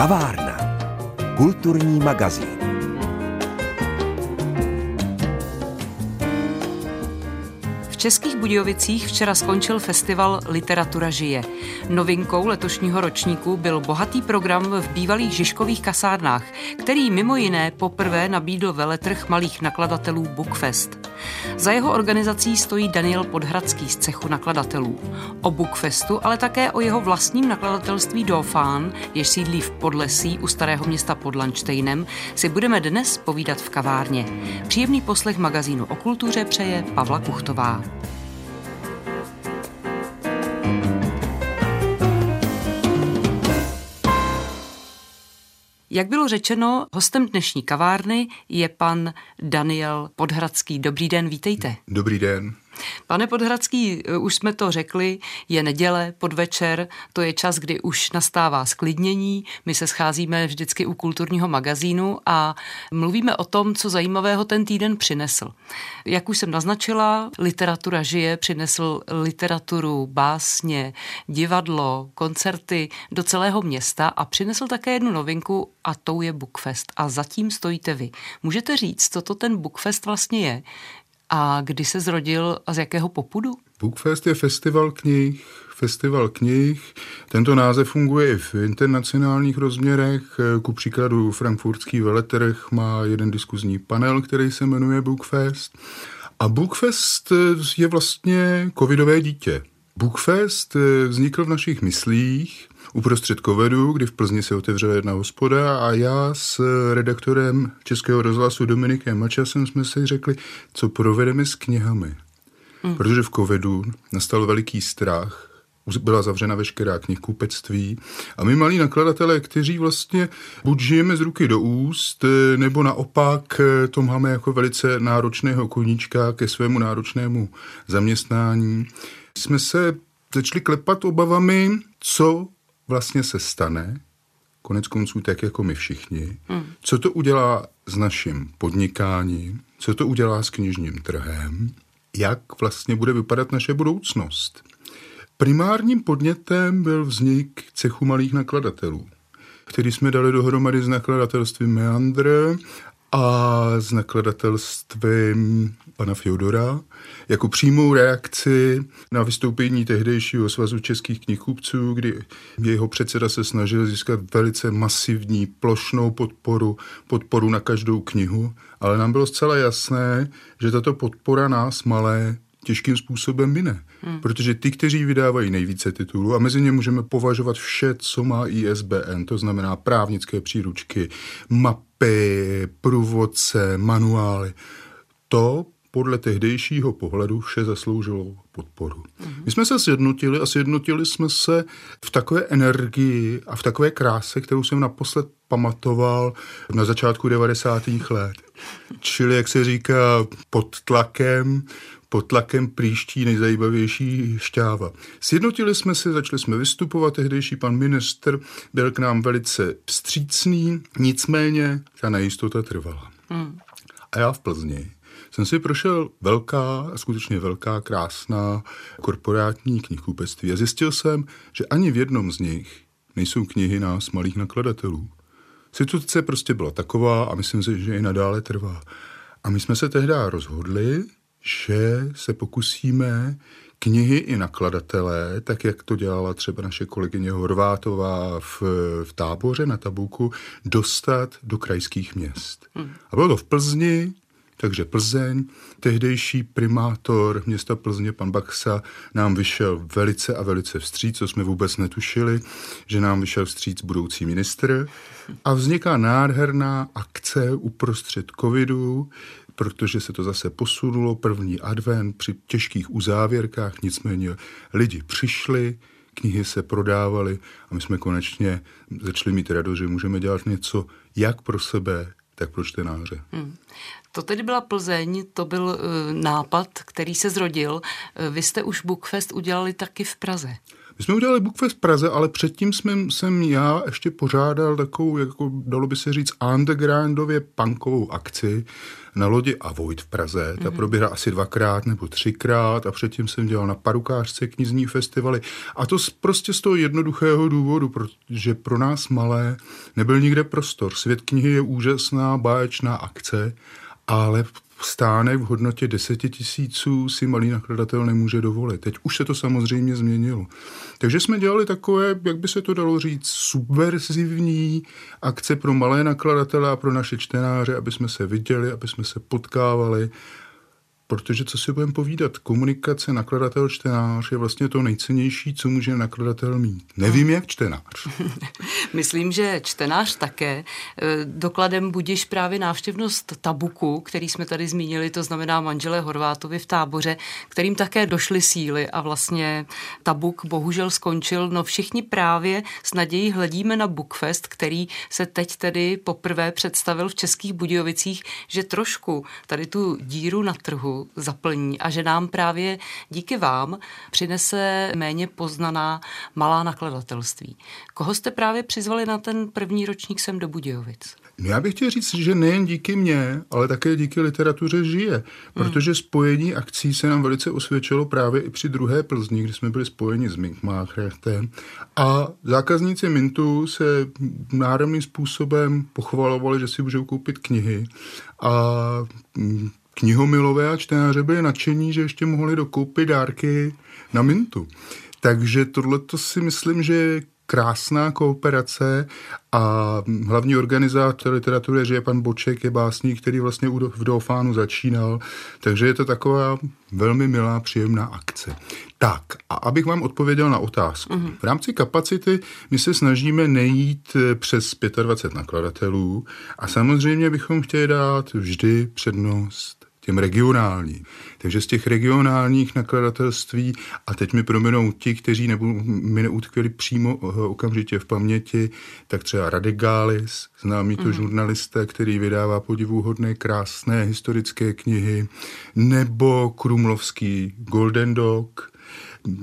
Kavárna. Kulturní magazín. Českých Budějovicích včera skončil festival Literatura žije. Novinkou letošního ročníku byl bohatý program v bývalých Žižkových kasárnách, který mimo jiné poprvé nabídl veletrh malých nakladatelů Bookfest. Za jeho organizací stojí Daniel Podhradský z cechu nakladatelů. O Bookfestu, ale také o jeho vlastním nakladatelství Dauphin, jež sídlí v Podlesí u starého města pod Lanštejnem, si budeme dnes povídat v kavárně. Příjemný poslech magazínu o kultuře přeje Pavla Kuchtová. Jak bylo řečeno, hostem dnešní kavárny je pan Daniel Podhradský. Dobrý den, vítejte. Dobrý den. Pane Podhradský, už jsme to řekli, je neděle, podvečer, to je čas, kdy už nastává sklidnění. My se scházíme vždycky u kulturního magazínu a mluvíme o tom, co zajímavého ten týden přinesl. Jak už jsem naznačila, literatura žije, přinesl literaturu, básně, divadlo, koncerty do celého města a přinesl také jednu novinku a tou je Bookfest. A zatím stojíte vy. Můžete říct, co to ten Bookfest vlastně je? A kdy se zrodil a z jakého popudu? Bookfest je festival knih, festival knih. Tento název funguje i v internacionálních rozměrech. Ku příkladu frankfurtský veletrh má jeden diskuzní panel, který se jmenuje Bookfest. A Bookfest je vlastně covidové dítě. Bookfest vznikl v našich myslích uprostřed covidu, kdy v Plzni se otevřela jedna hospoda a já s redaktorem Českého rozhlasu Dominikem Mačasem jsme si řekli, co provedeme s knihami. Hmm. Protože v covidu nastal veliký strach, byla zavřena veškerá knihkupectví a my malí nakladatelé, kteří vlastně buď žijeme z ruky do úst, nebo naopak to máme jako velice náročného koníčka ke svému náročnému zaměstnání, jsme se začali klepat obavami, co vlastně se stane, konec konců tak jako my všichni, hmm. co to udělá s naším podnikáním, co to udělá s knižním trhem, jak vlastně bude vypadat naše budoucnost. Primárním podnětem byl vznik cechu malých nakladatelů, který jsme dali dohromady s nakladatelstvím Meandr a s nakladatelstvím pana Fjodora jako přímou reakci na vystoupení tehdejšího svazu českých knihkupců, kdy jeho předseda se snažil získat velice masivní plošnou podporu, podporu na každou knihu, ale nám bylo zcela jasné, že tato podpora nás malé těžkým způsobem mine. Hmm. Protože ty, kteří vydávají nejvíce titulů, a mezi ně můžeme považovat vše, co má ISBN, to znamená právnické příručky, mapy, průvodce, manuály, to podle tehdejšího pohledu vše zasloužilo podporu. Mm-hmm. My jsme se sjednotili a sjednotili jsme se v takové energii a v takové kráse, kterou jsem naposled pamatoval na začátku 90. let. Čili, jak se říká, pod tlakem, pod tlakem příští nejzajímavější šťáva. Sjednotili jsme se, začali jsme vystupovat, tehdejší pan ministr byl k nám velice vstřícný, nicméně ta nejistota trvala. Mm. A já v Plzni jsem si prošel velká, skutečně velká, krásná korporátní knihkupectví a zjistil jsem, že ani v jednom z nich nejsou knihy nás malých nakladatelů. Situace prostě byla taková a myslím si, že i nadále trvá. A my jsme se tehdy rozhodli, že se pokusíme knihy i nakladatelé, tak jak to dělala třeba naše kolegyně Horvátová v, v táboře na Tabuku, dostat do krajských měst. Hmm. A bylo to v Plzni, takže Plzeň, tehdejší primátor města Plzně, pan Baxa, nám vyšel velice a velice vstříc, co jsme vůbec netušili, že nám vyšel vstříc budoucí ministr. A vzniká nádherná akce uprostřed covidu, protože se to zase posunulo, první advent při těžkých uzávěrkách, nicméně lidi přišli, knihy se prodávaly a my jsme konečně začali mít radost, že můžeme dělat něco jak pro sebe, tak pro čtenáře. Hmm. To tedy byla Plzeň, to byl uh, nápad, který se zrodil. Uh, vy jste už Bookfest udělali taky v Praze. My jsme udělali Bookfest v Praze, ale předtím jsme, jsem já ještě pořádal takovou, jako dalo by se říct, undergroundově punkovou akci na lodi Avoid v Praze. Ta mm-hmm. proběhla asi dvakrát nebo třikrát a předtím jsem dělal na parukářce knizní festivaly. A to prostě z toho jednoduchého důvodu, protože pro nás malé nebyl nikde prostor. Svět knihy je úžasná, báječná akce, ale stánek v hodnotě deseti tisíců si malý nakladatel nemůže dovolit. Teď už se to samozřejmě změnilo. Takže jsme dělali takové, jak by se to dalo říct, subverzivní akce pro malé nakladatele a pro naše čtenáře, aby jsme se viděli, aby jsme se potkávali Protože co si budeme povídat, komunikace nakladatel-čtenář je vlastně to nejcennější, co může nakladatel mít. Nevím, jak čtenář. Myslím, že čtenář také. E, dokladem budíš právě návštěvnost Tabuku, který jsme tady zmínili, to znamená manželé Horvátovi v táboře, kterým také došly síly a vlastně Tabuk bohužel skončil. No všichni právě s nadějí hledíme na Bookfest, který se teď tedy poprvé představil v Českých Budějovicích, že trošku tady tu díru na trhu zaplní a že nám právě díky vám přinese méně poznaná malá nakladatelství. Koho jste právě přizvali na ten první ročník sem do Budějovic? No já bych chtěl říct, že nejen díky mně, ale také díky literatuře žije, protože spojení akcí se nám velice osvědčilo právě i při druhé Plzni, kdy jsme byli spojeni s Minkmáchertem a zákazníci Mintu se náramným způsobem pochvalovali, že si můžou koupit knihy a knihomilové a čtenáře byli nadšení, že ještě mohli dokoupit dárky na Mintu. Takže tohle si myslím, že je krásná kooperace a hlavní organizátor literatury že je pan Boček, je básník, který vlastně v Dofánu začínal, takže je to taková velmi milá, příjemná akce. Tak, a abych vám odpověděl na otázku. Mm-hmm. V rámci kapacity my se snažíme nejít přes 25 nakladatelů a samozřejmě bychom chtěli dát vždy přednost těm regionálním. Takže z těch regionálních nakladatelství, a teď mi proměnou ti, kteří nebudou, mi neutkvěli přímo eh, okamžitě v paměti, tak třeba Radigalis, známý to mm-hmm. žurnalista, který vydává podivuhodné, krásné historické knihy, nebo Krumlovský Golden Dog,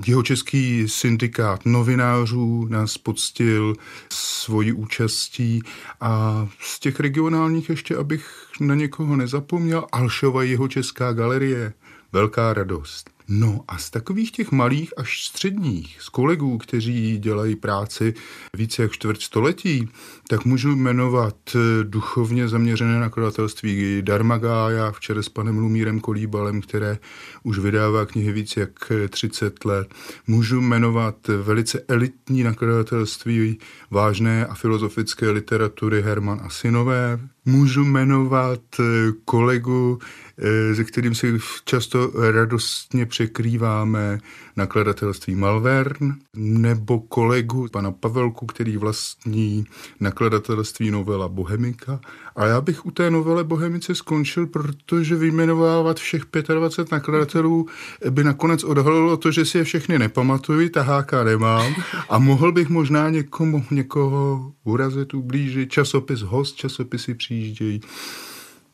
jeho český syndikát novinářů nás poctil svojí účastí a z těch regionálních ještě, abych na někoho nezapomněl, Alšova jeho česká galerie. Velká radost. No a z takových těch malých až středních, z kolegů, kteří dělají práci více jak čtvrt století, tak můžu jmenovat eh, duchovně zaměřené nakladatelství Darmagája v čele s panem Lumírem Kolíbalem, které už vydává knihy více jak 30 eh, let. Můžu jmenovat velice elitní nakladatelství vážné a filozofické literatury Herman a synové. Můžu jmenovat eh, kolegu Eh, se kterým si často radostně překrýváme nakladatelství Malvern, nebo kolegu pana Pavelku, který vlastní nakladatelství novela Bohemika. A já bych u té novele Bohemice skončil, protože vyjmenovávat všech 25 nakladatelů by nakonec odhalilo to, že si je všechny nepamatuji, taháka nemám a mohl bych možná někomu, někoho urazit, ublížit. Časopis host, časopisy přijíždějí.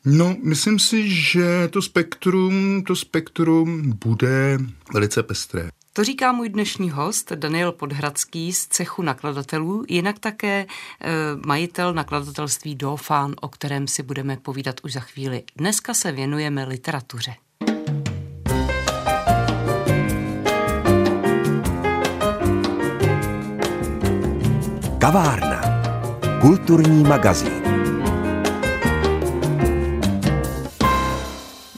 No, myslím si, že to spektrum, to spektrum bude velice pestré. To říká můj dnešní host Daniel Podhradský z cechu nakladatelů, jinak také e, majitel nakladatelství Dofán, o kterém si budeme povídat už za chvíli. Dneska se věnujeme literatuře. Kavárna. Kulturní magazín.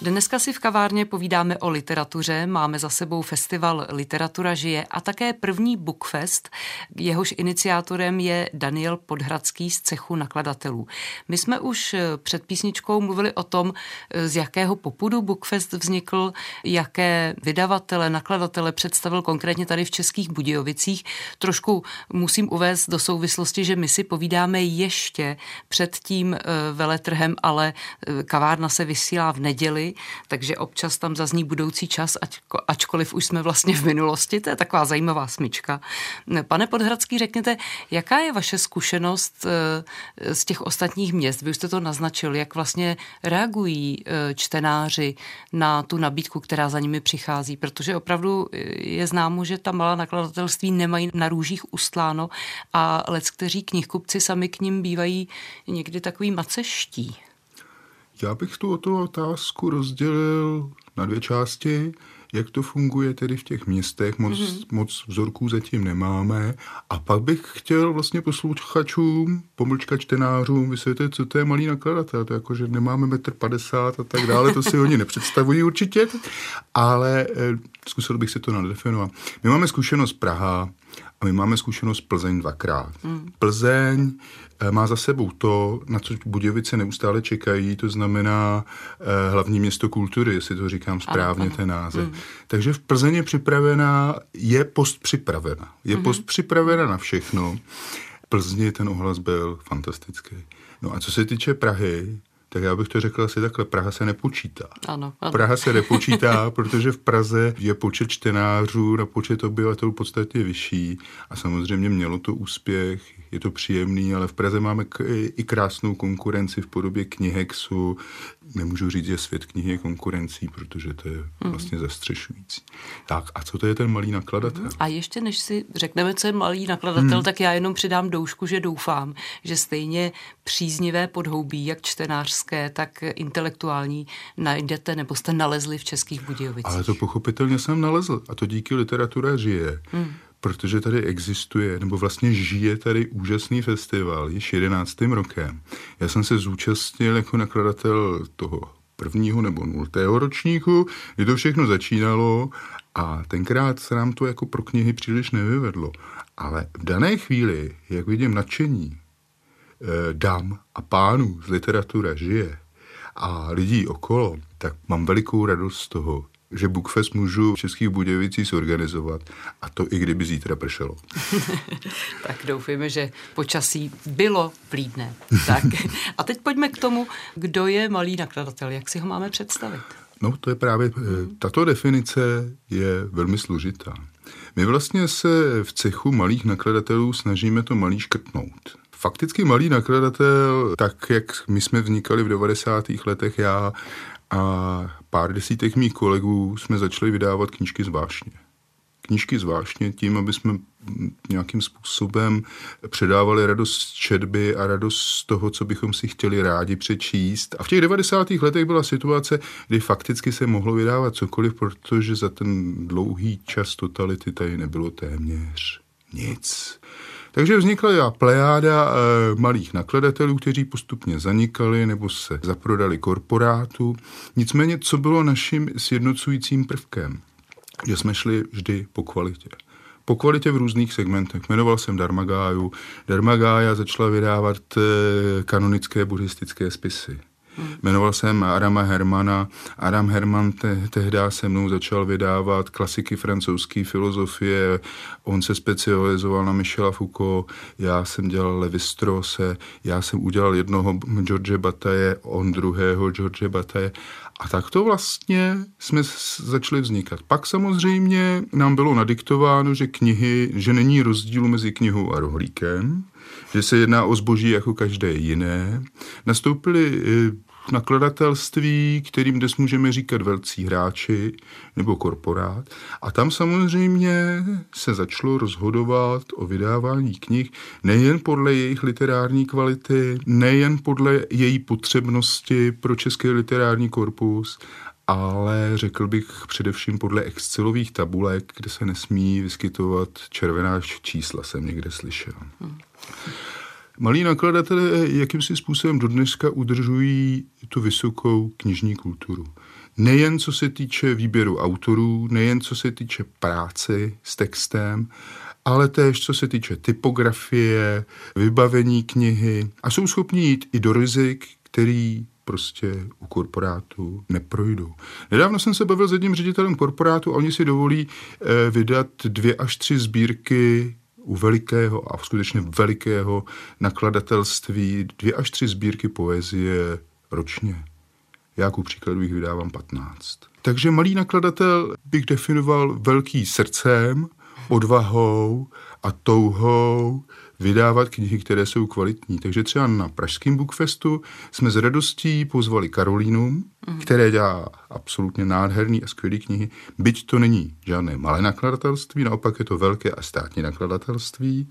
Dneska si v kavárně povídáme o literatuře, máme za sebou festival Literatura žije a také první Bookfest, jehož iniciátorem je Daniel Podhradský z cechu nakladatelů. My jsme už před písničkou mluvili o tom, z jakého popudu Bookfest vznikl, jaké vydavatele, nakladatele představil konkrétně tady v Českých Budějovicích. Trošku musím uvést do souvislosti, že my si povídáme ještě před tím eh, veletrhem, ale eh, kavárna se vysílá v neděli, takže občas tam zazní budoucí čas, ačkoliv už jsme vlastně v minulosti, to je taková zajímavá smyčka. Pane Podhradský, řekněte, jaká je vaše zkušenost eh, z těch ostatních měst? Vy už jste to naznačil, jak vlastně reagují eh, čtenáři na tu nabídku, která za nimi přichází, protože opravdu je známo, že ta malá nakladatelství nemají na růžích ustláno a lec, kteří knihkupci sami k ním bývají někdy takový maceští. Já bych tu, tu otázku rozdělil na dvě části. Jak to funguje tedy v těch městech, moc, mm-hmm. moc vzorků zatím nemáme. A pak bych chtěl vlastně posluchačům, pomlčka čtenářům vysvětlit, co to je malý nakladatel. To jako, že nemáme metr 50 a tak dále, to si oni nepředstavují určitě, ale eh, zkusil bych si to nadefinovat. My máme zkušenost Praha, my máme zkušenost Plzeň dvakrát. Mm. Plzeň eh, má za sebou to, na co Budějovice neustále čekají, to znamená eh, hlavní město kultury, jestli to říkám správně, ano, ano. ten název. Mm. Takže v Plzeň je připravená, je post připravena. Je mm. post připravena na všechno. Plzni ten ohlas byl fantastický. No a co se týče Prahy, tak já bych to řekl asi takhle, Praha se nepočítá. Ano, ano. Praha se nepočítá, protože v Praze je počet čtenářů na počet obyvatel podstatně vyšší a samozřejmě mělo to úspěch, je to příjemný, ale v Praze máme i krásnou konkurenci v podobě knihexu. Nemůžu říct, že svět knihy je konkurencí, protože to je hmm. vlastně zastřešující. Tak a co to je ten malý nakladatel? A ještě než si řekneme, co je malý nakladatel, hmm. tak já jenom přidám doušku, že doufám, že stejně příznivé podhoubí, jak čtenářské, tak intelektuální, najdete nebo jste nalezli v Českých Budějovicích. Ale to pochopitelně jsem nalezl a to díky literatura žije. Hmm protože tady existuje, nebo vlastně žije tady úžasný festival již jedenáctým rokem. Já jsem se zúčastnil jako nakladatel toho prvního nebo nultého ročníku, kdy to všechno začínalo a tenkrát se nám to jako pro knihy příliš nevyvedlo. Ale v dané chvíli, jak vidím nadšení eh, dám a pánů z literatura žije a lidí okolo, tak mám velikou radost z toho, že Bookfest můžu v Českých Budějovicích zorganizovat a to i kdyby zítra pršelo. tak doufujeme, že počasí bylo vlídné. tak a teď pojďme k tomu, kdo je malý nakladatel, jak si ho máme představit. No to je právě, eh, tato definice je velmi složitá. My vlastně se v cechu malých nakladatelů snažíme to malý škrtnout. Fakticky malý nakladatel, tak jak my jsme vznikali v 90. letech, já a pár desítek mých kolegů jsme začali vydávat knížky zvláštně. Knížky zvláštně tím, aby jsme nějakým způsobem předávali radost z četby a radost z toho, co bychom si chtěli rádi přečíst. A v těch 90. letech byla situace, kdy fakticky se mohlo vydávat cokoliv, protože za ten dlouhý čas totality tady nebylo téměř nic. Takže vznikla plejáda e, malých nakladatelů, kteří postupně zanikali nebo se zaprodali korporátu. Nicméně, co bylo naším sjednocujícím prvkem? Že jsme šli vždy po kvalitě po kvalitě v různých segmentech. Jmenoval jsem Darmagáju. Darmagája začala vydávat e, kanonické buddhistické spisy. Jmenoval jsem Arama Hermana. Aram Herman te, tehdy se mnou začal vydávat klasiky francouzské filozofie. On se specializoval na Michela Foucault, já jsem dělal Levistrose, já jsem udělal jednoho George Bataje, on druhého George Bataje. A tak to vlastně jsme začali vznikat. Pak samozřejmě nám bylo nadiktováno, že knihy, že není rozdíl mezi knihou a rohlíkem, že se jedná o zboží jako každé jiné. Nastoupili eh, nakladatelství, kterým dnes můžeme říkat velcí hráči nebo korporát. A tam samozřejmě se začalo rozhodovat o vydávání knih nejen podle jejich literární kvality, nejen podle její potřebnosti pro Český literární korpus, ale řekl bych především podle Excelových tabulek, kde se nesmí vyskytovat červená čísla, jsem někde slyšel. Hmm. Malí nakladatelé jakýmsi způsobem do dneska udržují tu vysokou knižní kulturu. Nejen co se týče výběru autorů, nejen co se týče práce s textem, ale též co se týče typografie, vybavení knihy a jsou schopni jít i do rizik, který prostě u korporátu neprojdou. Nedávno jsem se bavil s jedním ředitelem korporátu a oni si dovolí eh, vydat dvě až tři sbírky u velikého a skutečně velikého nakladatelství dvě až tři sbírky poezie ročně. Já ku příkladu jich vydávám 15. Takže malý nakladatel bych definoval velký srdcem, odvahou a touhou vydávat knihy, které jsou kvalitní. Takže třeba na Pražském Bookfestu jsme s radostí pozvali Karolínu, mm. které dělá absolutně nádherný a skvělý knihy, byť to není žádné malé nakladatelství, naopak je to velké a státní nakladatelství.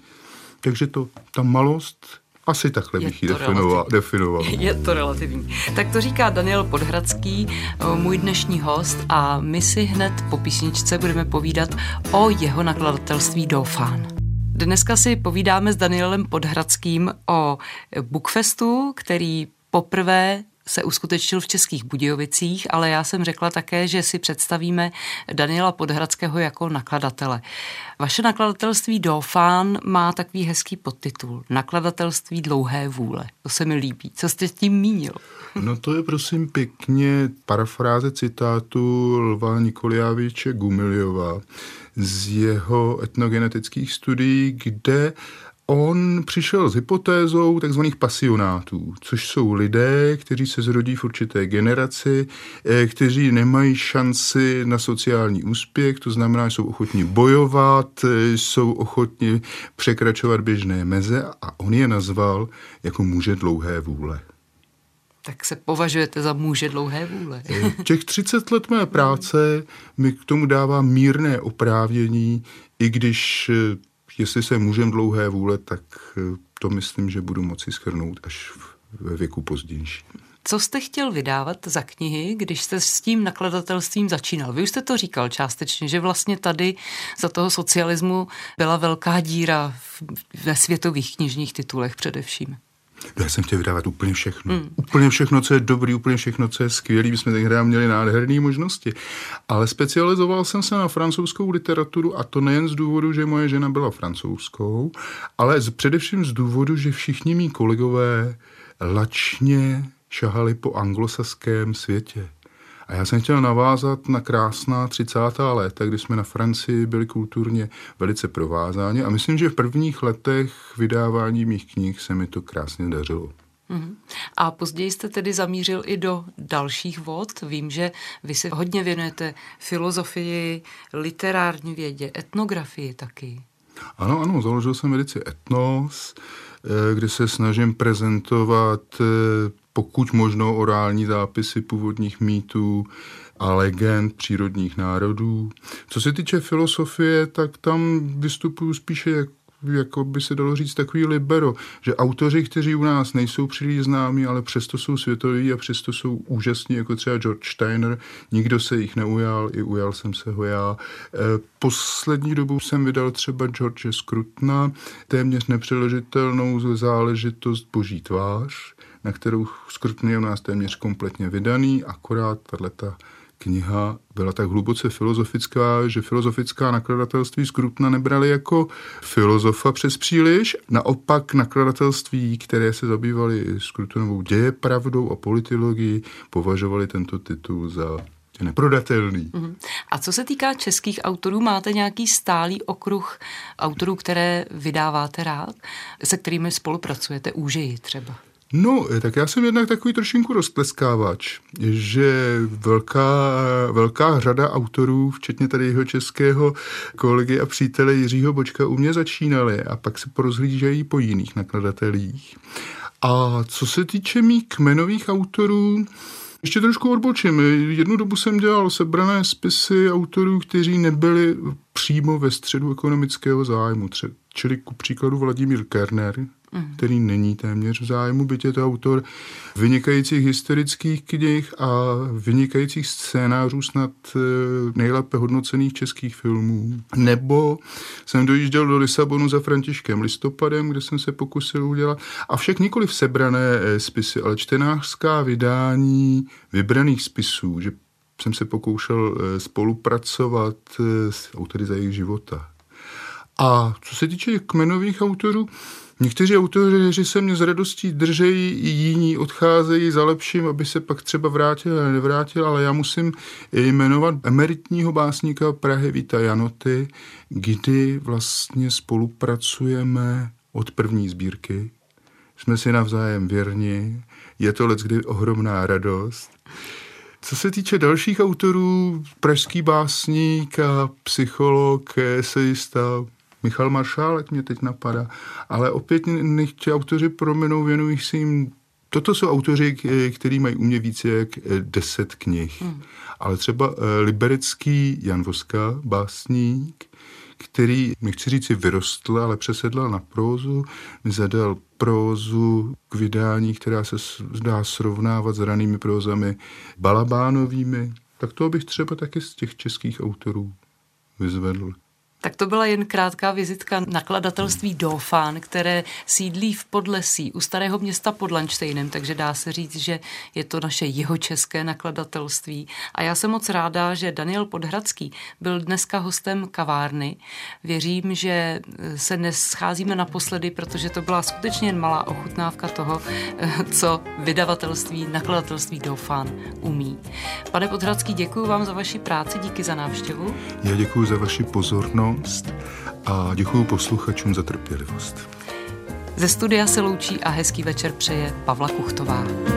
Takže to, ta malost asi takhle bych ji definoval, definoval. Je to relativní. Tak to říká Daniel Podhradský, můj dnešní host a my si hned po písničce budeme povídat o jeho nakladatelství Doufán. Dneska si povídáme s Danielem Podhradským o Bookfestu, který poprvé se uskutečnil v Českých Budějovicích, ale já jsem řekla také, že si představíme Daniela Podhradského jako nakladatele. Vaše nakladatelství Dofán má takový hezký podtitul. Nakladatelství dlouhé vůle. To se mi líbí. Co jste s tím mínil? No to je prosím pěkně parafráze citátu Lva Nikoliáviče Gumiljova z jeho etnogenetických studií, kde On přišel s hypotézou tzv. pasionátů, což jsou lidé, kteří se zrodí v určité generaci, eh, kteří nemají šanci na sociální úspěch, to znamená, jsou ochotni bojovat, eh, jsou ochotni překračovat běžné meze a on je nazval jako muže dlouhé vůle. Tak se považujete za muže dlouhé vůle. Eh, těch 30 let mé práce mi k tomu dává mírné oprávnění, i když jestli se můžem dlouhé vůle, tak eh, to myslím, že budu moci schrnout až ve věku pozdější. Co jste chtěl vydávat za knihy, když jste s tím nakladatelstvím začínal? Vy už jste to říkal částečně, že vlastně tady za toho socialismu byla velká díra ve světových knižních titulech především. Já jsem chtěl vydávat úplně všechno. Mm. Úplně všechno, co je dobrý, úplně všechno, co je skvělý. My jsme tehdy měli nádherné možnosti. Ale specializoval jsem se na francouzskou literaturu a to nejen z důvodu, že moje žena byla francouzskou, ale z, především z důvodu, že všichni mý kolegové lačně šahali po anglosaském světě. A já jsem chtěl navázat na krásná 30. léta, kdy jsme na Francii byli kulturně velice provázáni a myslím, že v prvních letech vydávání mých knih se mi to krásně dařilo. Mhm. A později jste tedy zamířil i do dalších vod. Vím, že vy se hodně věnujete filozofii, literární vědě, etnografii taky. Ano, ano, založil jsem edici Etnos, eh, kde se snažím prezentovat eh, pokud možno orální zápisy původních mýtů a legend přírodních národů. Co se týče filosofie, tak tam vystupuju spíše jak jako by se dalo říct takový libero, že autoři, kteří u nás nejsou příliš známí, ale přesto jsou světoví a přesto jsou úžasní, jako třeba George Steiner, nikdo se jich neujal, i ujal jsem se ho já. E, poslední dobu jsem vydal třeba George Scrutna, téměř nepřeložitelnou záležitost Boží tvář, na kterou Skrutný je u nás téměř kompletně vydaný, akorát tato kniha byla tak hluboce filozofická, že filozofická nakladatelství Skrutna nebrali jako filozofa přes příliš. Naopak nakladatelství, které se zabývaly Skrutonovou děje pravdou a politologii, považovali tento titul za neprodatelný. Uh-huh. A co se týká českých autorů, máte nějaký stálý okruh autorů, které vydáváte rád, se kterými spolupracujete úžeji třeba? No, tak já jsem jednak takový trošinku rozpleskávač, že velká, velká řada autorů, včetně tady jeho českého kolegy a přítele Jiřího Bočka, u mě začínali a pak se porozhlížejí po jiných nakladatelích. A co se týče mých kmenových autorů, ještě trošku odbočím. Jednu dobu jsem dělal sebrané spisy autorů, kteří nebyli přímo ve středu ekonomického zájmu. Čili ku příkladu Vladimír Kerner, který není téměř v zájmu, byť je to autor vynikajících historických knih a vynikajících scénářů snad eh, nejlépe hodnocených českých filmů. Nebo jsem dojížděl do Lisabonu za Františkem listopadem, kde jsem se pokusil udělat, a však nikoli v sebrané eh, spisy, ale čtenářská vydání vybraných spisů, že jsem se pokoušel eh, spolupracovat s autory za jejich života. A co se týče kmenových autorů, Někteří autoři se mě s radostí držejí, jiní odcházejí za lepším, aby se pak třeba vrátil a nevrátil, ale já musím jmenovat emeritního básníka Prahy Víta Janoty, kdy vlastně spolupracujeme od první sbírky. Jsme si navzájem věrni, je to let kdy ohromná radost Co se týče dalších autorů, pražský básník a psycholog, esejista Michal Maršálek mě teď napadá, ale opět nechci autoři promenou, věnují si jim Toto jsou autoři, kteří mají u mě více jak deset knih. Hmm. Ale třeba eh, liberický Jan Voska, básník, který, nechci říct si vyrostl, ale přesedlal na prózu, zadal prózu k vydání, která se dá srovnávat s ranými prózami balabánovými, tak to bych třeba taky z těch českých autorů vyzvedl. Tak to byla jen krátká vizitka nakladatelství Dofán, které sídlí v Podlesí u starého města pod Lanštejnem, takže dá se říct, že je to naše jihočeské nakladatelství. A já jsem moc ráda, že Daniel Podhradský byl dneska hostem kavárny. Věřím, že se dnes scházíme naposledy, protože to byla skutečně jen malá ochutnávka toho, co vydavatelství, nakladatelství Dofán umí. Pane Podhradský, děkuji vám za vaši práci, díky za návštěvu. Já děkuji za vaši pozornost pozornost a děkuji posluchačům za trpělivost. Ze studia se loučí a hezký večer přeje Pavla Kuchtová.